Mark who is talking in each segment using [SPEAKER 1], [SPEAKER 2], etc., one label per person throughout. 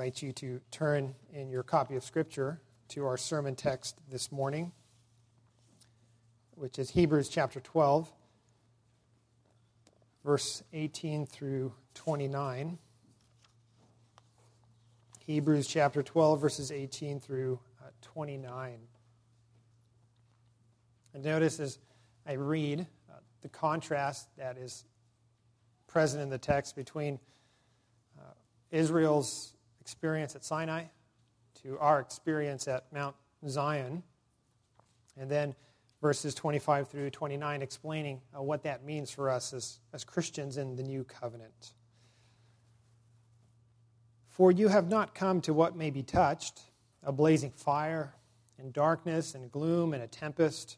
[SPEAKER 1] invite you to turn in your copy of Scripture to our sermon text this morning, which is Hebrews chapter 12, verse 18 through 29. Hebrews chapter 12, verses 18 through uh, 29. And notice as I read uh, the contrast that is present in the text between uh, Israel's experience at Sinai to our experience at Mount Zion. And then verses 25 through 29 explaining uh, what that means for us as, as Christians in the new covenant. For you have not come to what may be touched a blazing fire, and darkness, and gloom, and a tempest,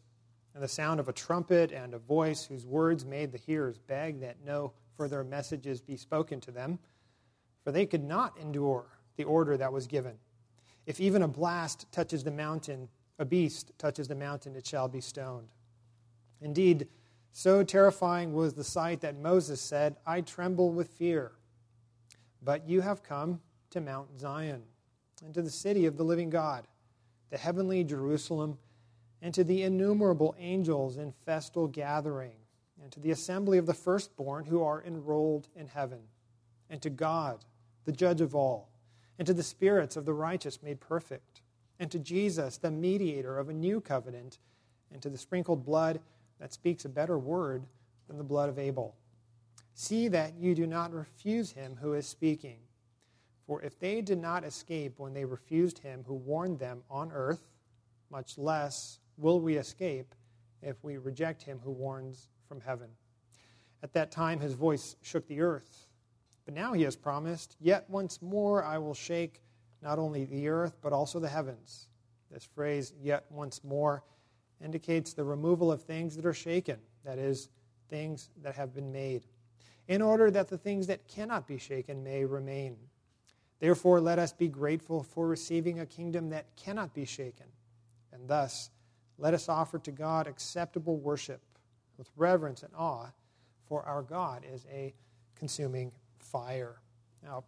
[SPEAKER 1] and the sound of a trumpet, and a voice whose words made the hearers beg that no further messages be spoken to them, for they could not endure the order that was given. If even a blast touches the mountain, a beast touches the mountain, it shall be stoned. Indeed, so terrifying was the sight that Moses said, I tremble with fear. But you have come to Mount Zion, and to the city of the living God, the heavenly Jerusalem, and to the innumerable angels in festal gathering, and to the assembly of the firstborn who are enrolled in heaven, and to God, the judge of all and to the spirits of the righteous made perfect, and to Jesus, the mediator of a new covenant, and to the sprinkled blood that speaks a better word than the blood of Abel. See that you do not refuse him who is speaking. For if they did not escape when they refused him who warned them on earth, much less will we escape if we reject him who warns from heaven. At that time, his voice shook the earth but now he has promised, Yet once more I will shake not only the earth, but also the heavens. This phrase, yet once more, indicates the removal of things that are shaken, that is, things that have been made, in order that the things that cannot be shaken may remain. Therefore, let us be grateful for receiving a kingdom that cannot be shaken, and thus let us offer to God acceptable worship with reverence and awe, for our God is a consuming fire. Now,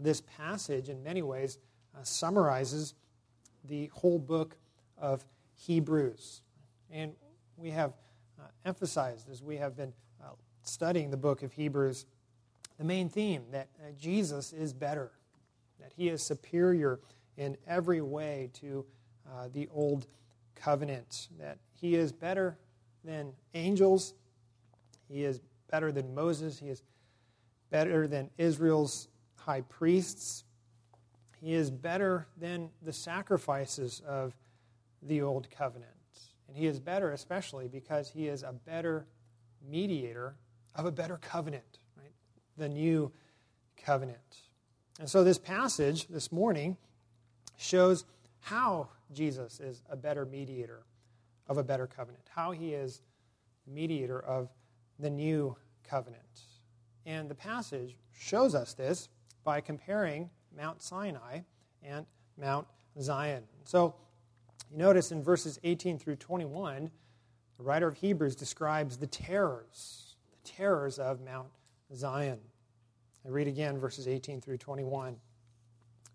[SPEAKER 1] this passage, in many ways, uh, summarizes the whole book of Hebrews. And we have uh, emphasized, as we have been uh, studying the book of Hebrews, the main theme that Jesus is better, that he is superior in every way to uh, the old covenant, that he is better than angels, he is better than Moses, he is better than Israel's high priests. He is better than the sacrifices of the old covenant. And he is better, especially because he is a better mediator of a better covenant, right? The new covenant. And so this passage this morning shows how Jesus is a better mediator of a better covenant, how he is mediator of the new covenant. And the passage shows us this by comparing Mount Sinai and Mount Zion. So you notice in verses 18 through 21, the writer of Hebrews describes the terrors, the terrors of Mount Zion. I read again verses 18 through 21.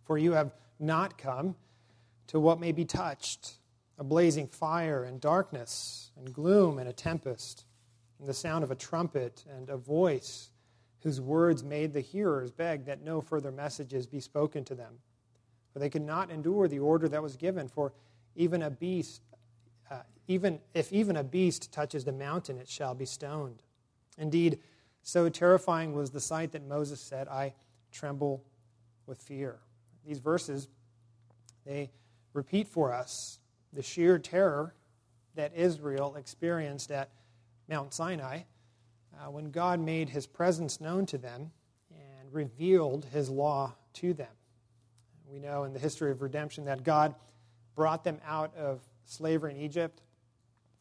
[SPEAKER 1] For you have not come to what may be touched a blazing fire and darkness and gloom and a tempest, and the sound of a trumpet and a voice whose words made the hearers beg that no further messages be spoken to them. For they could not endure the order that was given, for even a beast, uh, even if even a beast touches the mountain, it shall be stoned. Indeed, so terrifying was the sight that Moses said, I tremble with fear. These verses, they repeat for us the sheer terror that Israel experienced at Mount Sinai uh, when God made his presence known to them and revealed his law to them. We know in the history of redemption that God brought them out of slavery in Egypt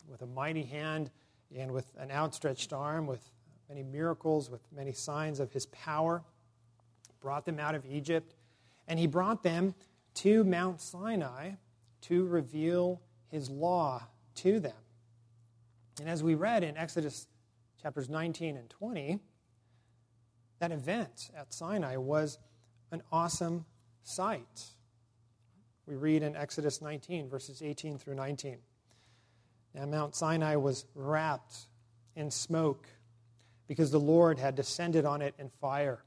[SPEAKER 1] with a mighty hand and with an outstretched arm, with many miracles, with many signs of his power. Brought them out of Egypt, and he brought them to Mount Sinai to reveal his law to them. And as we read in Exodus chapters 19 and 20, that event at Sinai was an awesome sight. We read in Exodus 19, verses 18 through 19. Now, Mount Sinai was wrapped in smoke because the Lord had descended on it in fire.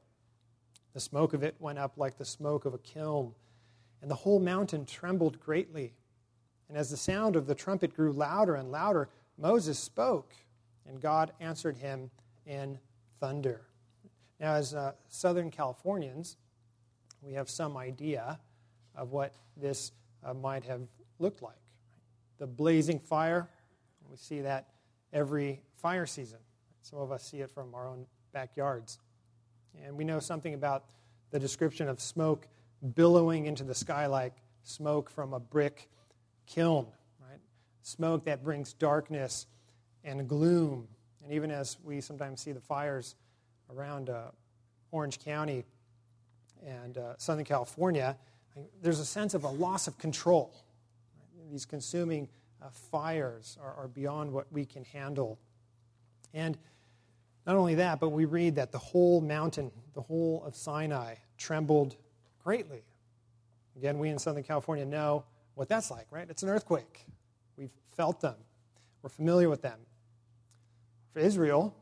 [SPEAKER 1] The smoke of it went up like the smoke of a kiln, and the whole mountain trembled greatly. And as the sound of the trumpet grew louder and louder, Moses spoke, and God answered him in thunder. Now, as uh, Southern Californians, we have some idea of what this uh, might have looked like. The blazing fire, we see that every fire season. Some of us see it from our own backyards. And we know something about the description of smoke billowing into the sky like smoke from a brick kiln, right? Smoke that brings darkness and gloom. And even as we sometimes see the fires around uh, Orange County and uh, Southern California, there's a sense of a loss of control. These consuming uh, fires are, are beyond what we can handle. And not only that, but we read that the whole mountain, the whole of Sinai, trembled greatly. Again, we in Southern California know what that's like, right? It's an earthquake. We've felt them, we're familiar with them. For Israel,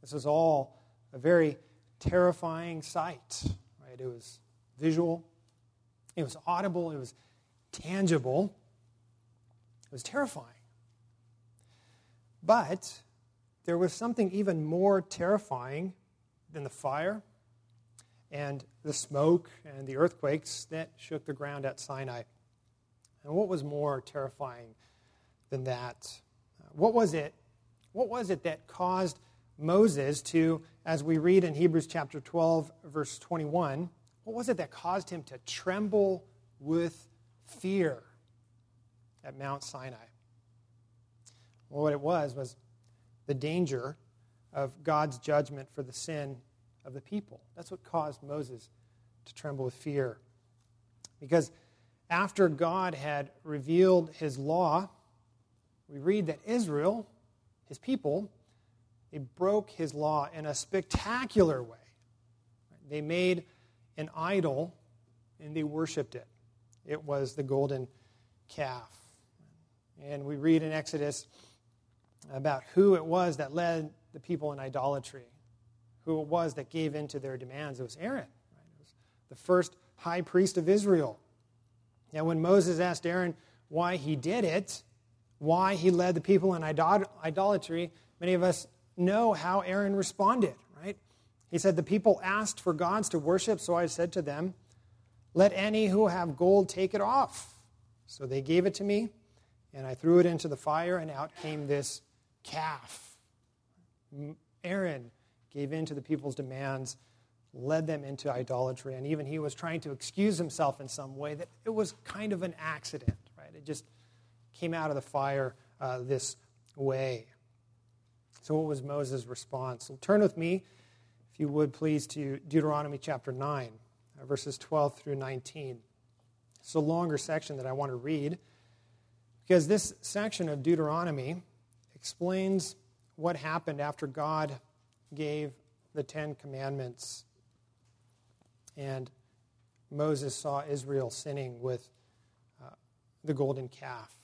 [SPEAKER 1] this is all a very terrifying sight, right? It was visual, it was audible, it was tangible, it was terrifying. But there was something even more terrifying than the fire and the smoke and the earthquakes that shook the ground at Sinai. And what was more terrifying than that? What was it? What was it that caused Moses to, as we read in Hebrews chapter 12, verse 21, what was it that caused him to tremble with fear at Mount Sinai? Well, what it was was the danger of God's judgment for the sin of the people. That's what caused Moses to tremble with fear. Because after God had revealed his law, we read that Israel, his people, they broke his law in a spectacular way. They made an idol and they worshiped it. It was the golden calf. And we read in Exodus about who it was that led the people in idolatry, who it was that gave in to their demands. It was Aaron, right? it was the first high priest of Israel. And when Moses asked Aaron why he did it, why he led the people in idolatry, many of us know how Aaron responded, right? He said, The people asked for gods to worship, so I said to them, Let any who have gold take it off. So they gave it to me, and I threw it into the fire, and out came this calf. Aaron gave in to the people's demands, led them into idolatry, and even he was trying to excuse himself in some way that it was kind of an accident, right? It just came out of the fire uh, this way. So, what was Moses' response? Well, turn with me, if you would please, to Deuteronomy chapter 9, uh, verses 12 through 19. It's a longer section that I want to read because this section of Deuteronomy explains what happened after God gave the Ten Commandments and Moses saw Israel sinning with uh, the golden calf.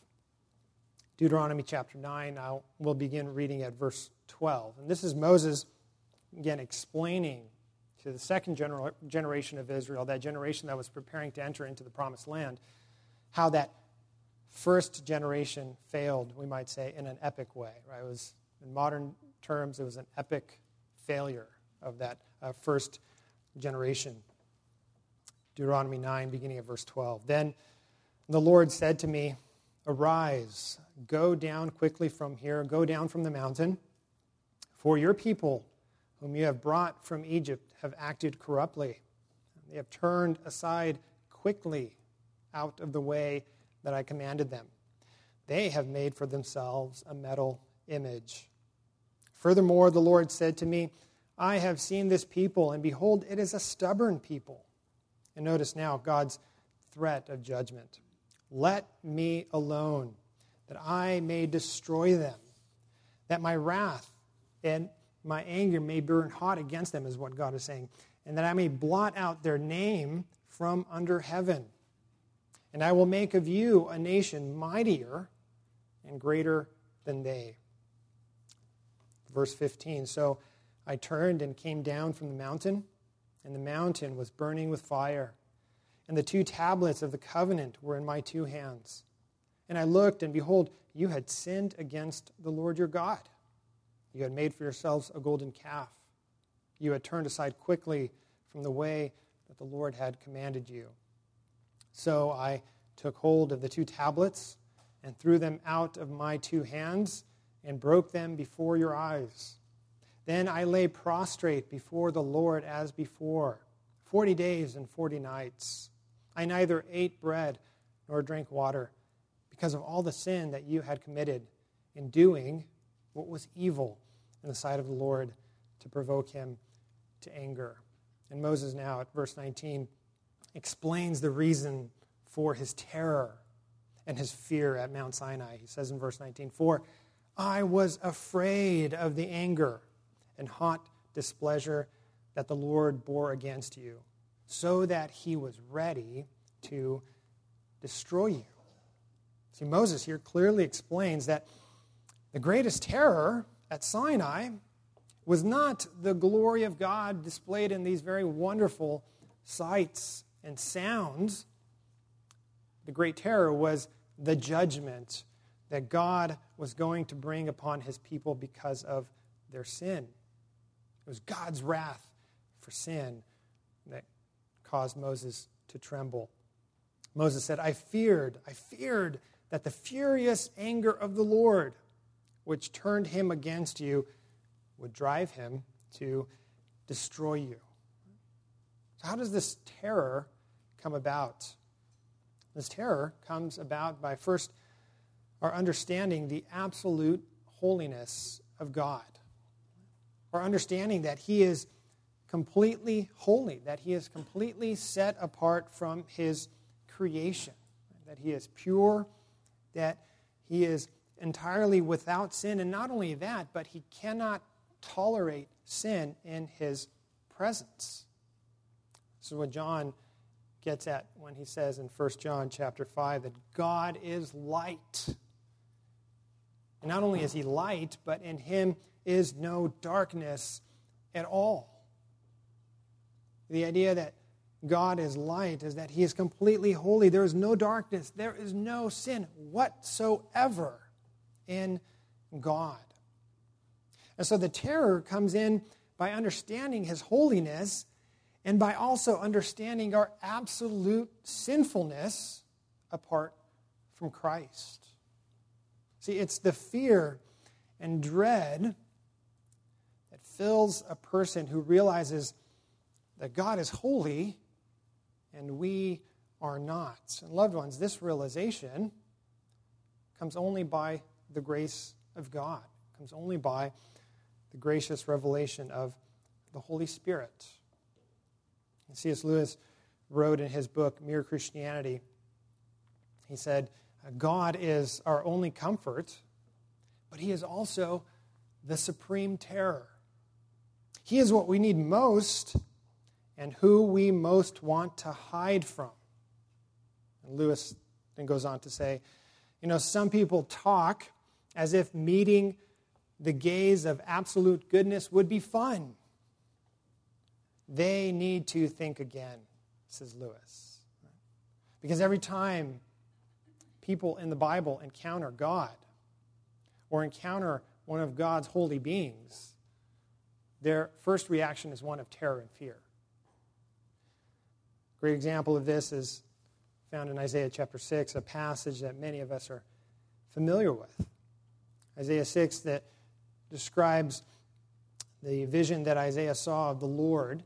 [SPEAKER 1] Deuteronomy chapter 9, I will begin reading at verse 12. And this is Moses, again, explaining to the second gener- generation of Israel, that generation that was preparing to enter into the promised land, how that first generation failed, we might say, in an epic way. Right? It was, in modern terms, it was an epic failure of that uh, first generation. Deuteronomy 9, beginning of verse 12. Then the Lord said to me, Arise, go down quickly from here, go down from the mountain, for your people, whom you have brought from Egypt, have acted corruptly. They have turned aside quickly out of the way that I commanded them. They have made for themselves a metal image. Furthermore, the Lord said to me, I have seen this people, and behold, it is a stubborn people. And notice now God's threat of judgment. Let me alone, that I may destroy them, that my wrath and my anger may burn hot against them, is what God is saying, and that I may blot out their name from under heaven. And I will make of you a nation mightier and greater than they. Verse 15 So I turned and came down from the mountain, and the mountain was burning with fire. And the two tablets of the covenant were in my two hands. And I looked, and behold, you had sinned against the Lord your God. You had made for yourselves a golden calf. You had turned aside quickly from the way that the Lord had commanded you. So I took hold of the two tablets and threw them out of my two hands and broke them before your eyes. Then I lay prostrate before the Lord as before, forty days and forty nights. I neither ate bread nor drank water because of all the sin that you had committed in doing what was evil in the sight of the Lord to provoke him to anger. And Moses, now at verse 19, explains the reason for his terror and his fear at Mount Sinai. He says in verse 19, For I was afraid of the anger and hot displeasure that the Lord bore against you, so that he was ready to destroy you. See, Moses here clearly explains that the greatest terror at Sinai was not the glory of God displayed in these very wonderful sights and sounds. The great terror was the judgment that God was going to bring upon his people because of their sin. It was God's wrath for sin caused Moses to tremble. Moses said, I feared, I feared that the furious anger of the Lord, which turned him against you, would drive him to destroy you. So, how does this terror come about? This terror comes about by first our understanding the absolute holiness of God, our understanding that He is completely holy, that He is completely set apart from His creation, that He is pure that he is entirely without sin. And not only that, but he cannot tolerate sin in his presence. This is what John gets at when he says in 1 John chapter 5 that God is light. And not only is he light, but in him is no darkness at all. The idea that God is light is that he is completely holy. There is no darkness, there is no sin whatsoever in God. And so the terror comes in by understanding his holiness and by also understanding our absolute sinfulness apart from Christ. See, it's the fear and dread that fills a person who realizes that God is holy and we are not. And loved ones, this realization comes only by the grace of God, comes only by the gracious revelation of the Holy Spirit. And C.S. Lewis wrote in his book, Mere Christianity, he said, God is our only comfort, but He is also the supreme terror. He is what we need most and who we most want to hide from. And Lewis then goes on to say, you know, some people talk as if meeting the gaze of absolute goodness would be fun. They need to think again, says Lewis. Because every time people in the Bible encounter God or encounter one of God's holy beings, their first reaction is one of terror and fear. Great example of this is found in Isaiah chapter 6, a passage that many of us are familiar with. Isaiah 6 that describes the vision that Isaiah saw of the Lord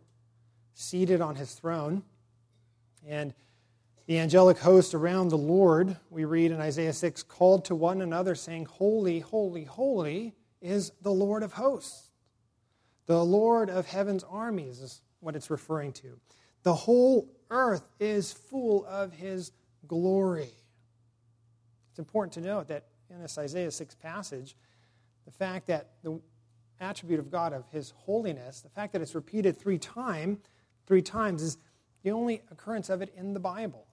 [SPEAKER 1] seated on his throne. And the angelic host around the Lord, we read in Isaiah 6, called to one another, saying, Holy, holy, holy is the Lord of hosts. The Lord of heaven's armies is what it's referring to. The whole earth is full of his glory. It's important to note that in this Isaiah 6 passage, the fact that the attribute of God of his holiness, the fact that it's repeated three time, three times is the only occurrence of it in the Bible.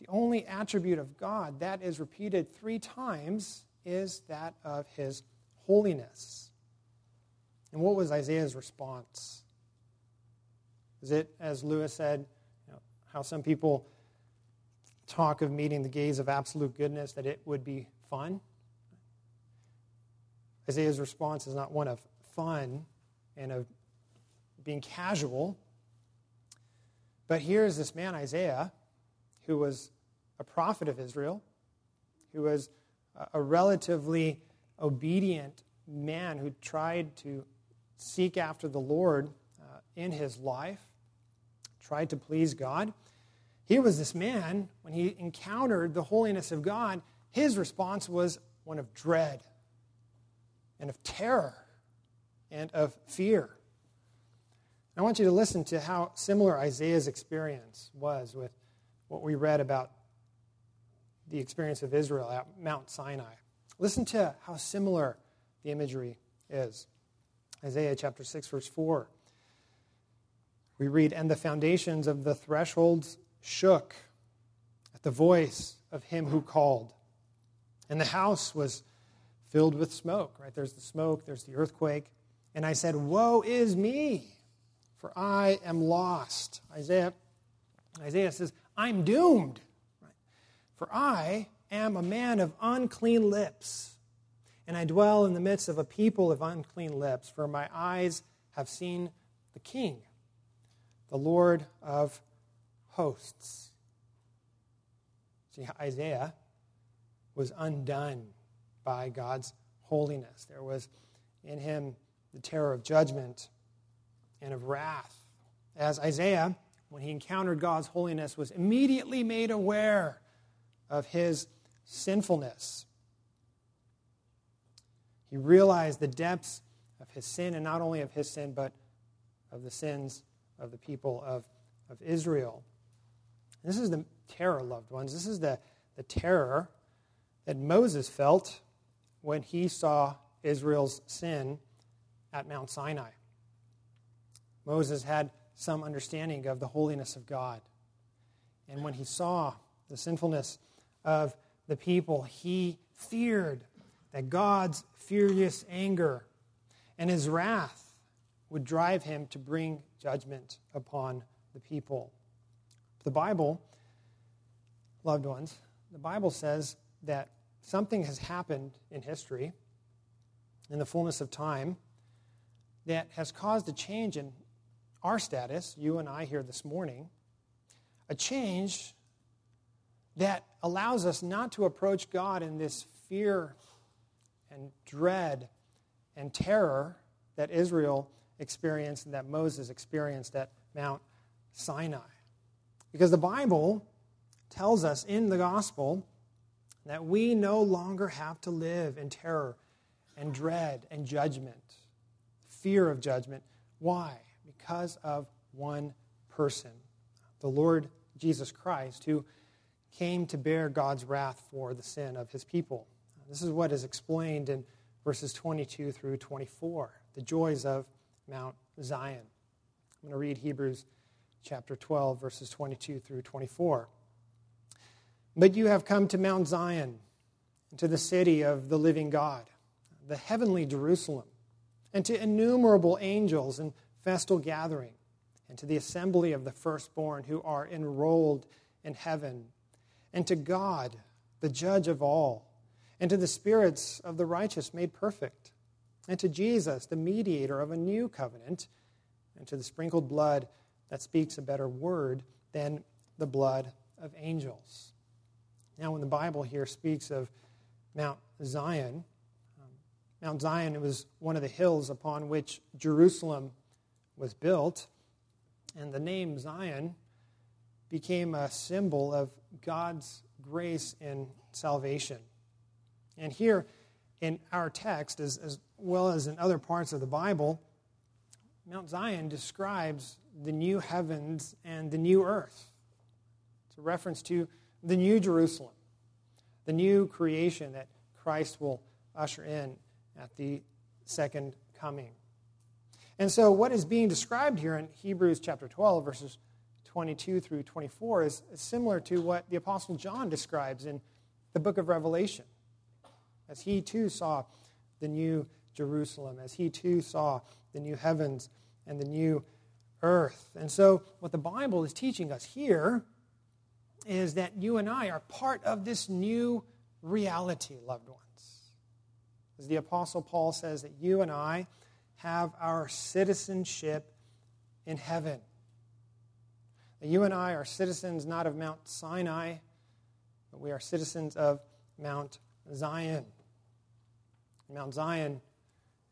[SPEAKER 1] The only attribute of God that is repeated three times is that of his holiness. And what was Isaiah's response? Is it, as Lewis said, you know, how some people talk of meeting the gaze of absolute goodness, that it would be fun? Isaiah's response is not one of fun and of being casual. But here is this man, Isaiah, who was a prophet of Israel, who was a relatively obedient man who tried to seek after the Lord uh, in his life, tried to please God. Here was this man, when he encountered the holiness of God, his response was one of dread and of terror and of fear. I want you to listen to how similar Isaiah's experience was with what we read about the experience of Israel at Mount Sinai. Listen to how similar the imagery is. Isaiah chapter 6, verse 4. We read, And the foundations of the thresholds shook at the voice of him who called. And the house was filled with smoke, right? There's the smoke, there's the earthquake. And I said, Woe is me! for I am lost. Isaiah, Isaiah says, I'm doomed. For I am a man of unclean lips, and I dwell in the midst of a people of unclean lips, for my eyes have seen the King, the Lord of hosts. See, Isaiah was undone by God's holiness. There was in him the terror of judgment and of wrath. As Isaiah, when he encountered God's holiness, was immediately made aware of his sinfulness. He realized the depths of his sin, and not only of his sin, but of the sins of the people of, of Israel. This is the terror, loved ones. This is the, the terror that Moses felt when he saw Israel's sin at Mount Sinai. Moses had some understanding of the holiness of God. And when he saw the sinfulness of the people, he feared that God's furious anger and his wrath would drive him to bring judgment upon the people. The Bible, loved ones, the Bible says that something has happened in history, in the fullness of time, that has caused a change in our status, you and I here this morning, a change that allows us not to approach God in this fear and dread and terror that Israel experienced and that Moses experienced at Mount Sinai. Because the Bible tells us in the gospel that we no longer have to live in terror and dread and judgment, fear of judgment. Why? because of one person, the Lord Jesus Christ, who came to bear God's wrath for the sin of his people. This is what is explained in verses 22 through 24, the joys of Mount Zion. I'm going to read Hebrews chapter 12, verses 22 through 24. But you have come to Mount Zion, to the city of the living God, the heavenly Jerusalem, and to innumerable angels in festal gathering, and to the assembly of the firstborn who are enrolled in heaven, and to God, the judge of all, and to the spirits of the righteous made perfect, and to Jesus, the mediator of a new covenant, and to the sprinkled blood that speaks a better word than the blood of angels. Now, when the Bible here speaks of Mount Zion, um, Mount Zion was one of the hills upon which Jerusalem was built, and the name Zion became a symbol of God's grace and salvation. And here in our text, as, as well as in other parts of the Bible, Mount Zion describes the new heavens and the new earth. It's a reference to the new Jerusalem, the new creation that Christ will usher in at the second coming. And so, what is being described here in Hebrews chapter 12, verses 22 through 24 is similar to what the Apostle John describes in the book of Revelation, as he too saw the new Jerusalem, as he too saw the new heavens and the new earth. And so, what the Bible is teaching us here is that you and I are part of this new reality, loved ones. As the Apostle Paul says, that you and I have our citizenship in heaven. That you and I are citizens not of Mount Sinai, but we are citizens of Mount Zion. Mount Zion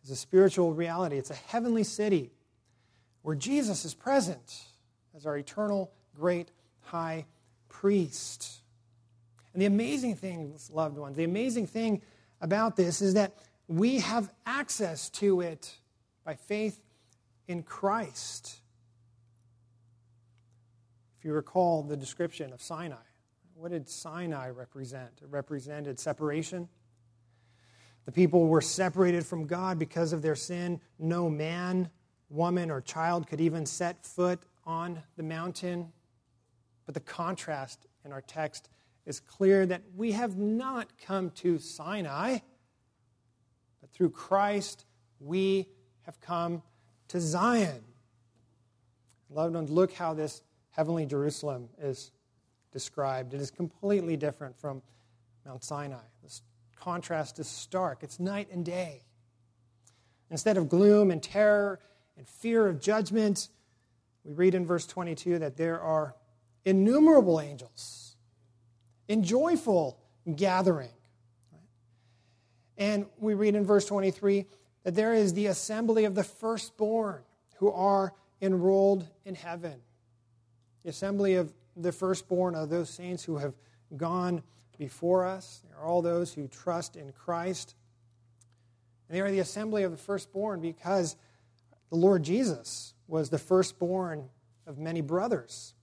[SPEAKER 1] is a spiritual reality, it's a heavenly city where Jesus is present as our eternal great high priest. And the amazing thing, loved ones, the amazing thing about this is that we have access to it by faith in Christ. If you recall the description of Sinai, what did Sinai represent? It represented separation. The people were separated from God because of their sin. No man woman or child could even set foot on the mountain. But the contrast in our text is clear that we have not come to Sinai, but through Christ we have come to Zion. Loved ones, look how this heavenly Jerusalem is described. It is completely different from Mount Sinai. Contrast is stark, it's night and day. Instead of gloom and terror and fear of judgment. We read in verse 22 that there are innumerable angels in joyful gathering. And we read in verse 23 that there is the assembly of the firstborn who are enrolled in heaven. The assembly of the firstborn are those saints who have gone before us. They are all those who trust in Christ. And they are the assembly of the firstborn because the Lord Jesus was the firstborn of many brothers.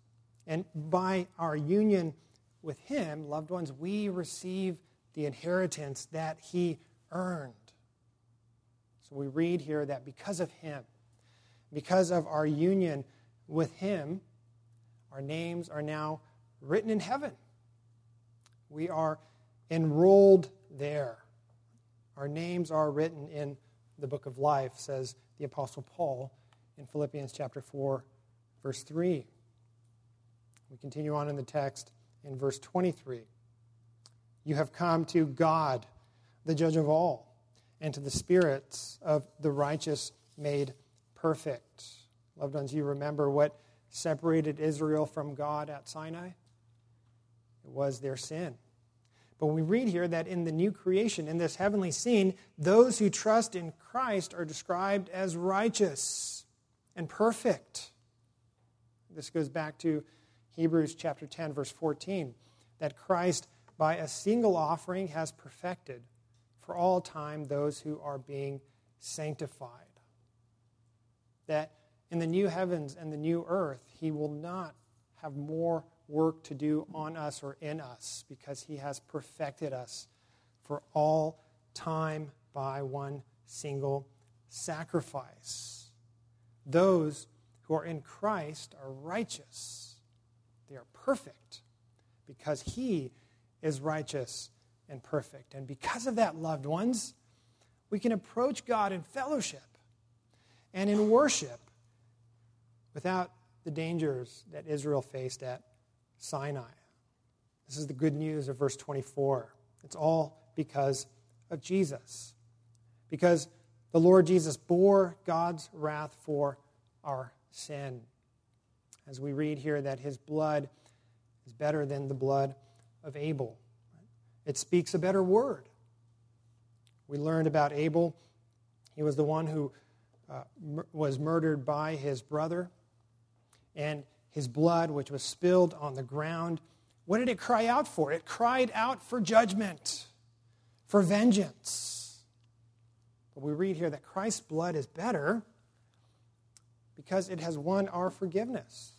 [SPEAKER 1] And by our union with him, loved ones, we receive the inheritance that he earned. So we read here that because of him, because of our union with him, our names are now written in heaven. We are enrolled there. Our names are written in the book of life, says the Apostle Paul in Philippians chapter 4, verse 3. We continue on in the text in verse 23. You have come to God, the judge of all, and to the spirits of the righteous made perfect. Loved ones, you remember what separated Israel from God at Sinai? It was their sin. But we read here that in the new creation, in this heavenly scene, those who trust in Christ are described as righteous and perfect. This goes back to Hebrews chapter 10, verse 14, that Christ, by a single offering, has perfected for all time those who are being sanctified. That in the new heavens and the new earth, he will not have more work to do on us or in us because he has perfected us for all time by one single sacrifice. Those who are in Christ are righteous, they are perfect because he is righteous and perfect. And because of that, loved ones, we can approach God in fellowship and in worship without the dangers that Israel faced at Sinai. This is the good news of verse 24. It's all because of Jesus. Because the Lord Jesus bore God's wrath for our sin. As we read here, that his blood is better than the blood of Abel. It speaks a better word. We learned about Abel. He was the one who uh, was murdered by his brother. And his blood, which was spilled on the ground, what did it cry out for? It cried out for judgment, for vengeance. But we read here that Christ's blood is better because it has won our forgiveness.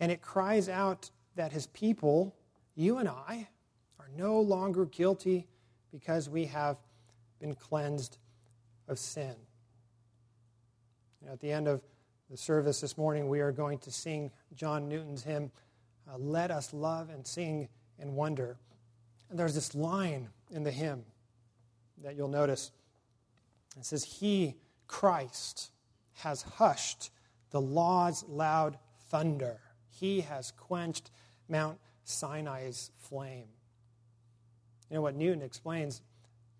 [SPEAKER 1] And it cries out that his people, you and I, are no longer guilty because we have been cleansed of sin. You know, at the end of the service this morning, we are going to sing John Newton's hymn, uh, Let Us Love and Sing and Wonder. And there's this line in the hymn that you'll notice. It says, He, Christ, has hushed the law's loud thunder. He has quenched Mount Sinai's flame. You know what Newton explains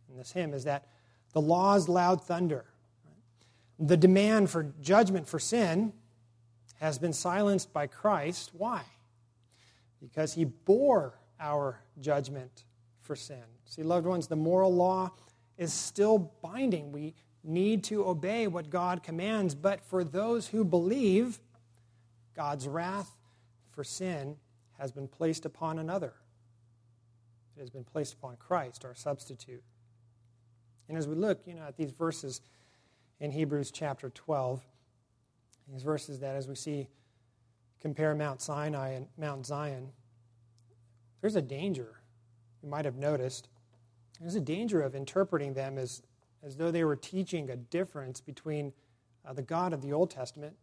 [SPEAKER 1] in this hymn is that the law's loud thunder, the demand for judgment for sin, has been silenced by Christ. Why? Because he bore our judgment for sin. See, loved ones, the moral law is still binding. We need to obey what God commands, but for those who believe, God's wrath for sin has been placed upon another. It has been placed upon Christ, our substitute. And as we look, you know, at these verses in Hebrews chapter 12, these verses that as we see compare Mount Sinai and Mount Zion, there's a danger. You might have noticed. There's a danger of interpreting them as, as though they were teaching a difference between uh, the God of the Old Testament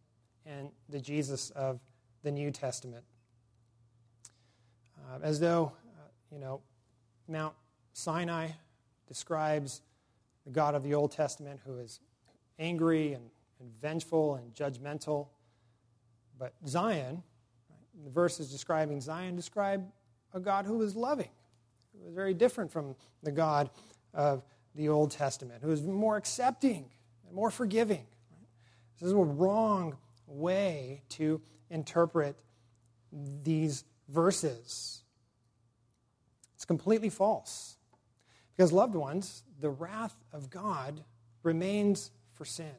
[SPEAKER 1] and the Jesus of the New Testament. Uh, as though, uh, you know, Mount Sinai describes the God of the Old Testament who is angry and, and vengeful and judgmental. But Zion, right, the verses describing Zion describe a God who is loving, who is very different from the God of the Old Testament, who is more accepting and more forgiving. Right? This is a wrong way to interpret these verses. It's completely false. Because, loved ones, the wrath of God remains for sin.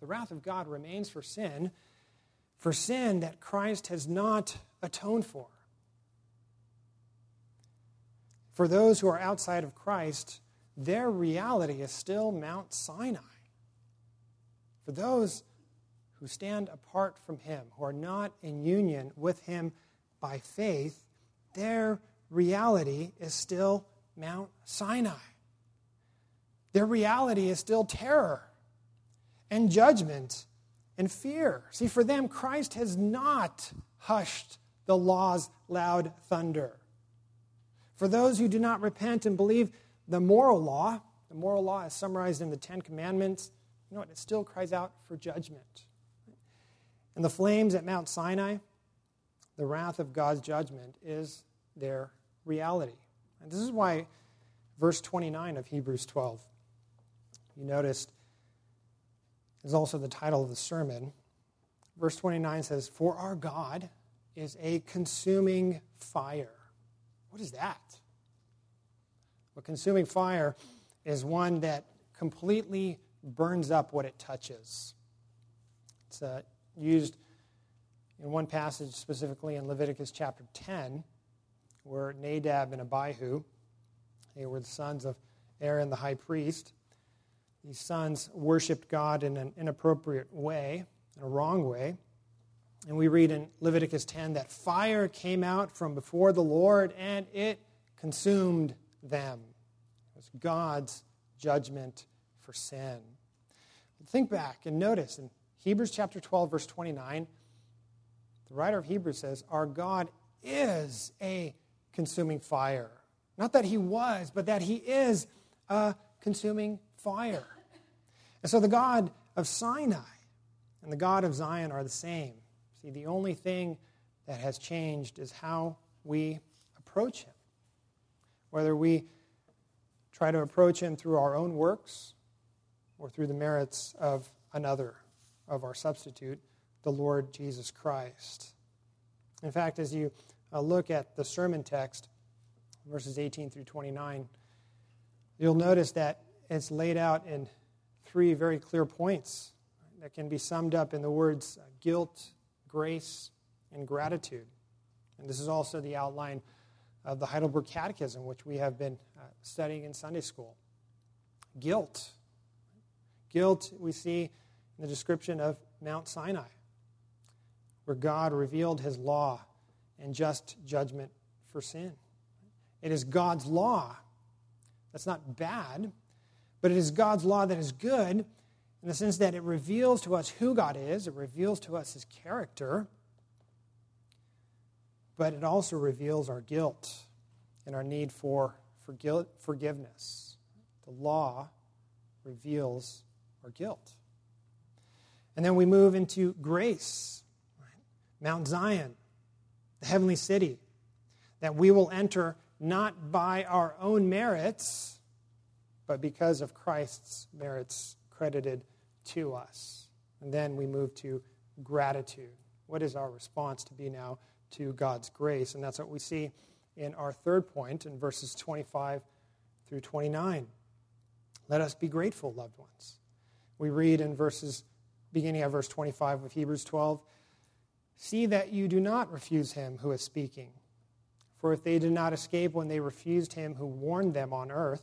[SPEAKER 1] The wrath of God remains for sin, for sin that Christ has not atoned for. For those who are outside of Christ, their reality is still Mount Sinai. For those who stand apart from Him, who are not in union with Him by faith, their reality is still Mount Sinai. Their reality is still terror and judgment and fear. See, for them, Christ has not hushed the law's loud thunder. For those who do not repent and believe the moral law, the moral law is summarized in the Ten Commandments, you know what? It still cries out for judgment. And the flames at Mount Sinai, the wrath of God's judgment is their reality. And this is why verse 29 of Hebrews 12, you noticed, is also the title of the sermon. Verse 29 says, For our God is a consuming fire. What is that? Well, consuming fire is one that completely burns up what it touches. It's uh, used in one passage specifically in Leviticus chapter 10, where Nadab and Abihu, they were the sons of Aaron the high priest. These sons worshiped God in an inappropriate way, in a wrong way. And we read in Leviticus 10 that fire came out from before the Lord and it consumed them. It was God's judgment for sin. Think back and notice in Hebrews chapter 12, verse 29, the writer of Hebrews says, Our God is a consuming fire. Not that he was, but that he is a consuming fire. And so the God of Sinai and the God of Zion are the same. See, the only thing that has changed is how we approach him. Whether we try to approach him through our own works or through the merits of another of our substitute, the Lord Jesus Christ. In fact, as you uh, look at the sermon text, verses 18 through 29, you'll notice that it's laid out in three very clear points that can be summed up in the words uh, guilt, grace, and gratitude. And this is also the outline of the Heidelberg Catechism, which we have been uh, studying in Sunday school. Guilt. Guilt, we see in the description of Mount Sinai, where God revealed his law and just judgment for sin. It is God's law. That's not bad, but it is God's law that is good, in the sense that it reveals to us who God is, it reveals to us his character, but it also reveals our guilt and our need for forgiveness. The law reveals our guilt. And then we move into grace, Mount Zion, the heavenly city, that we will enter not by our own merits, but because of Christ's merits credited to us. And then we move to gratitude. What is our response to be now to God's grace? And that's what we see in our third point in verses 25 through 29. Let us be grateful, loved ones. We read in verses beginning at verse 25 of Hebrews 12 See that you do not refuse him who is speaking. For if they did not escape when they refused him who warned them on earth,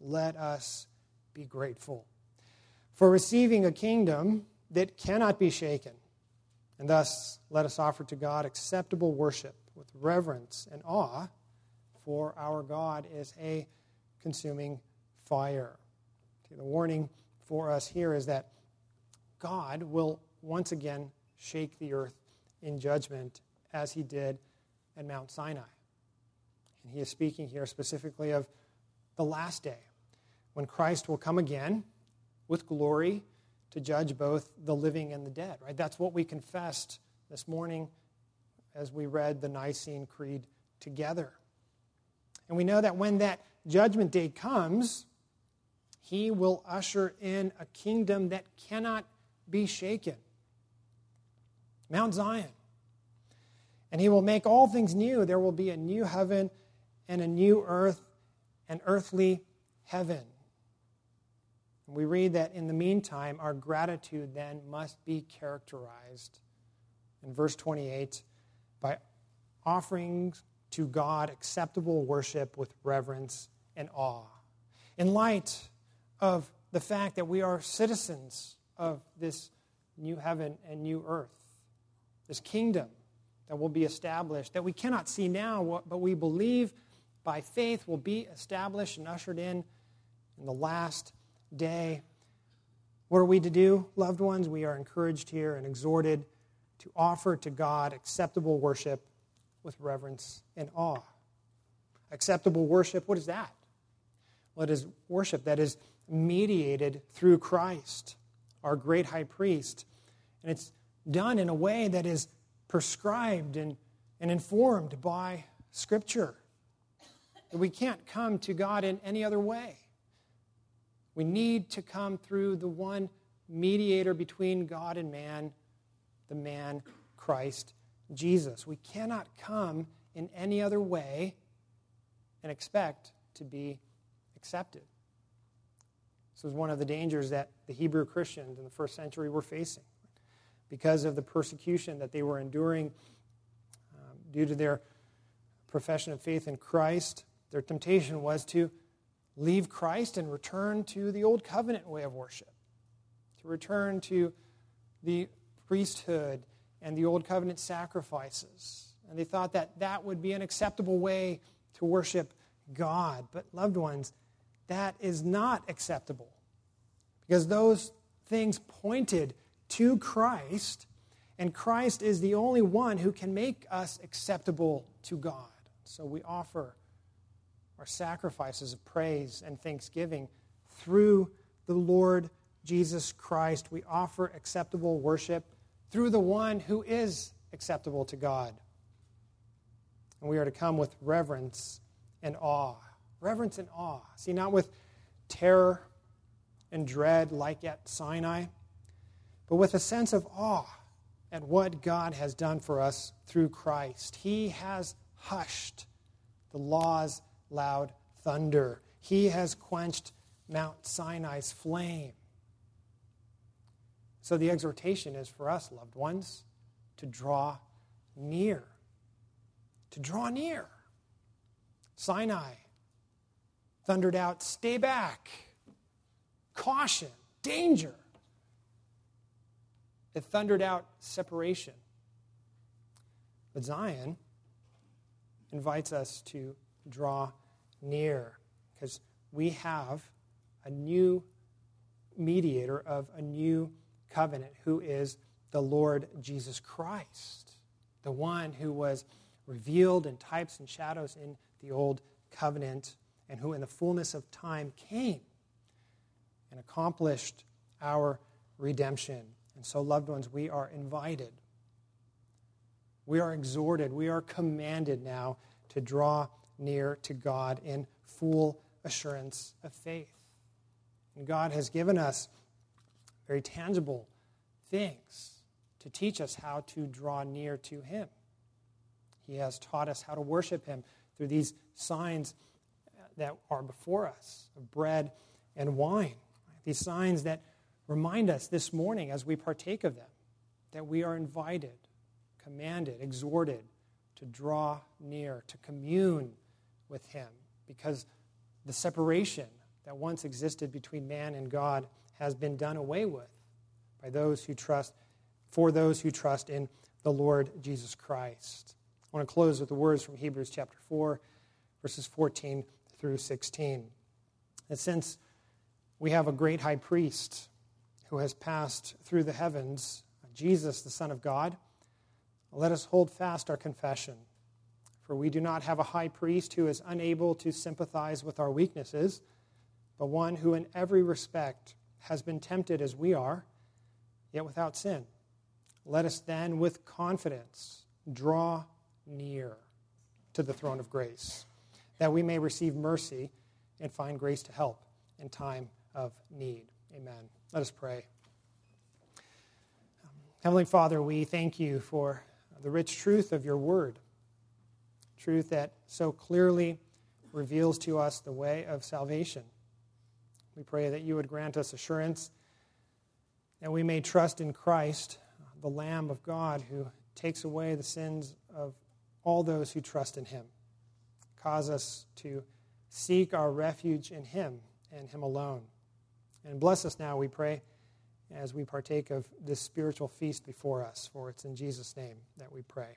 [SPEAKER 1] let us be grateful for receiving a kingdom that cannot be shaken. And thus, let us offer to God acceptable worship with reverence and awe, for our God is a consuming fire. The warning for us here is that God will once again shake the earth in judgment as he did at Mount Sinai. And he is speaking here specifically of the last day when Christ will come again with glory to judge both the living and the dead, right? That's what we confessed this morning as we read the Nicene Creed together. And we know that when that judgment day comes, he will usher in a kingdom that cannot be shaken. Mount Zion. And he will make all things new. There will be a new heaven and a new earth, an earthly heaven. We read that in the meantime, our gratitude then must be characterized in verse 28 by offering to God acceptable worship with reverence and awe. In light of the fact that we are citizens of this new heaven and new earth, this kingdom that will be established, that we cannot see now, but we believe by faith will be established and ushered in in the last day. What are we to do, loved ones? We are encouraged here and exhorted to offer to God acceptable worship with reverence and awe. Acceptable worship, what is that? Well, it is worship that is mediated through Christ our great high priest. And it's done in a way that is prescribed and, and informed by Scripture. That we can't come to God in any other way. We need to come through the one mediator between God and man, the man Christ Jesus. We cannot come in any other way and expect to be accepted. This was one of the dangers that the Hebrew Christians in the first century were facing because of the persecution that they were enduring um, due to their profession of faith in Christ. Their temptation was to leave Christ and return to the old covenant way of worship, to return to the priesthood and the old covenant sacrifices. And they thought that that would be an acceptable way to worship God. But, loved ones, that is not acceptable because those things pointed to Christ, and Christ is the only one who can make us acceptable to God. So we offer our sacrifices of praise and thanksgiving through the Lord Jesus Christ. We offer acceptable worship through the one who is acceptable to God. And we are to come with reverence and awe reverence and awe. See, not with terror and dread like at Sinai, but with a sense of awe at what God has done for us through Christ. He has hushed the law's loud thunder, He has quenched Mount Sinai's flame. So the exhortation is for us, loved ones, to draw near. To draw near. Sinai thundered out, Stay back, caution, danger. It thundered out separation. But Zion invites us to draw near because we have a new mediator of a new covenant who is the Lord Jesus Christ, the one who was revealed in types and shadows in the old covenant and who in the fullness of time came and accomplished our redemption. And so, loved ones, we are invited. We are exhorted. We are commanded now to draw near to God in full assurance of faith. And God has given us very tangible things to teach us how to draw near to Him. He has taught us how to worship Him through these signs uh, that are before us of bread and wine. These signs that remind us this morning as we partake of them that we are invited, commanded, exhorted to draw near, to commune with Him, because the separation that once existed between man and God has been done away with by those who trust, for those who trust in the Lord Jesus Christ. I want to close with the words from Hebrews chapter 4, verses 14 through 16. That since we have a great high priest who has passed through the heavens, Jesus, the Son of God, let us hold fast our confession. For we do not have a high priest who is unable to sympathize with our weaknesses, but one who in every respect has been tempted as we are, yet without sin. Let us then with confidence draw near to the throne of grace that we may receive mercy and find grace to help in time of need. Amen. Let us pray. Heavenly Father, we thank you for the rich truth of your word, truth that so clearly reveals to us the way of salvation. We pray that you would grant us assurance that we may trust in Christ, the Lamb of God, who takes away the sins of all those who trust in him. Cause us to seek our refuge in Him and Him alone. And bless us now, we pray, as we partake of this spiritual feast before us. For it's in Jesus' name that we pray.